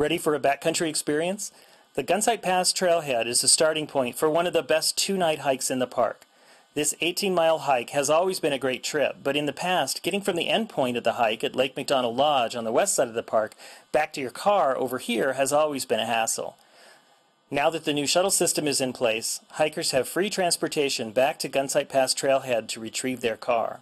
Ready for a backcountry experience? The Gunsight Pass trailhead is the starting point for one of the best two night hikes in the park. This 18 mile hike has always been a great trip, but in the past, getting from the end point of the hike at Lake McDonald Lodge on the west side of the park back to your car over here has always been a hassle. Now that the new shuttle system is in place, hikers have free transportation back to Gunsight Pass trailhead to retrieve their car.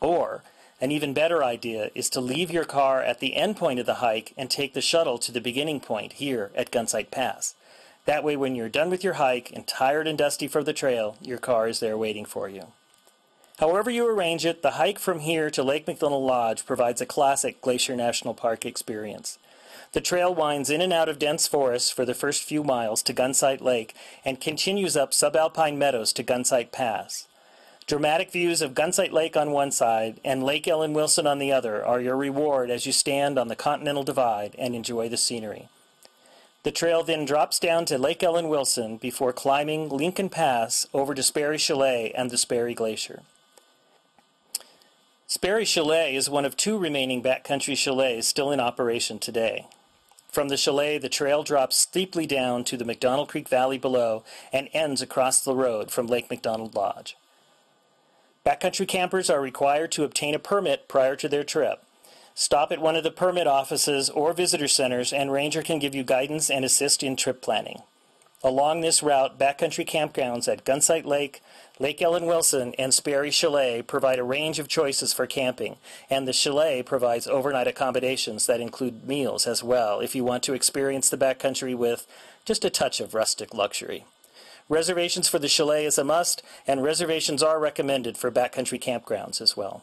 Or, an even better idea is to leave your car at the end point of the hike and take the shuttle to the beginning point here at Gunsight Pass. That way, when you're done with your hike and tired and dusty from the trail, your car is there waiting for you. However you arrange it, the hike from here to Lake McDonald Lodge provides a classic Glacier National Park experience. The trail winds in and out of dense forests for the first few miles to Gunsight Lake and continues up subalpine meadows to Gunsight Pass. Dramatic views of Gunsight Lake on one side and Lake Ellen Wilson on the other are your reward as you stand on the Continental Divide and enjoy the scenery. The trail then drops down to Lake Ellen Wilson before climbing Lincoln Pass over to Sperry Chalet and the Sperry Glacier. Sperry Chalet is one of two remaining backcountry chalets still in operation today. From the chalet, the trail drops steeply down to the McDonald Creek Valley below and ends across the road from Lake McDonald Lodge. Backcountry campers are required to obtain a permit prior to their trip. Stop at one of the permit offices or visitor centers, and Ranger can give you guidance and assist in trip planning. Along this route, backcountry campgrounds at Gunsight Lake, Lake Ellen Wilson, and Sperry Chalet provide a range of choices for camping, and the chalet provides overnight accommodations that include meals as well if you want to experience the backcountry with just a touch of rustic luxury. Reservations for the chalet is a must, and reservations are recommended for backcountry campgrounds as well.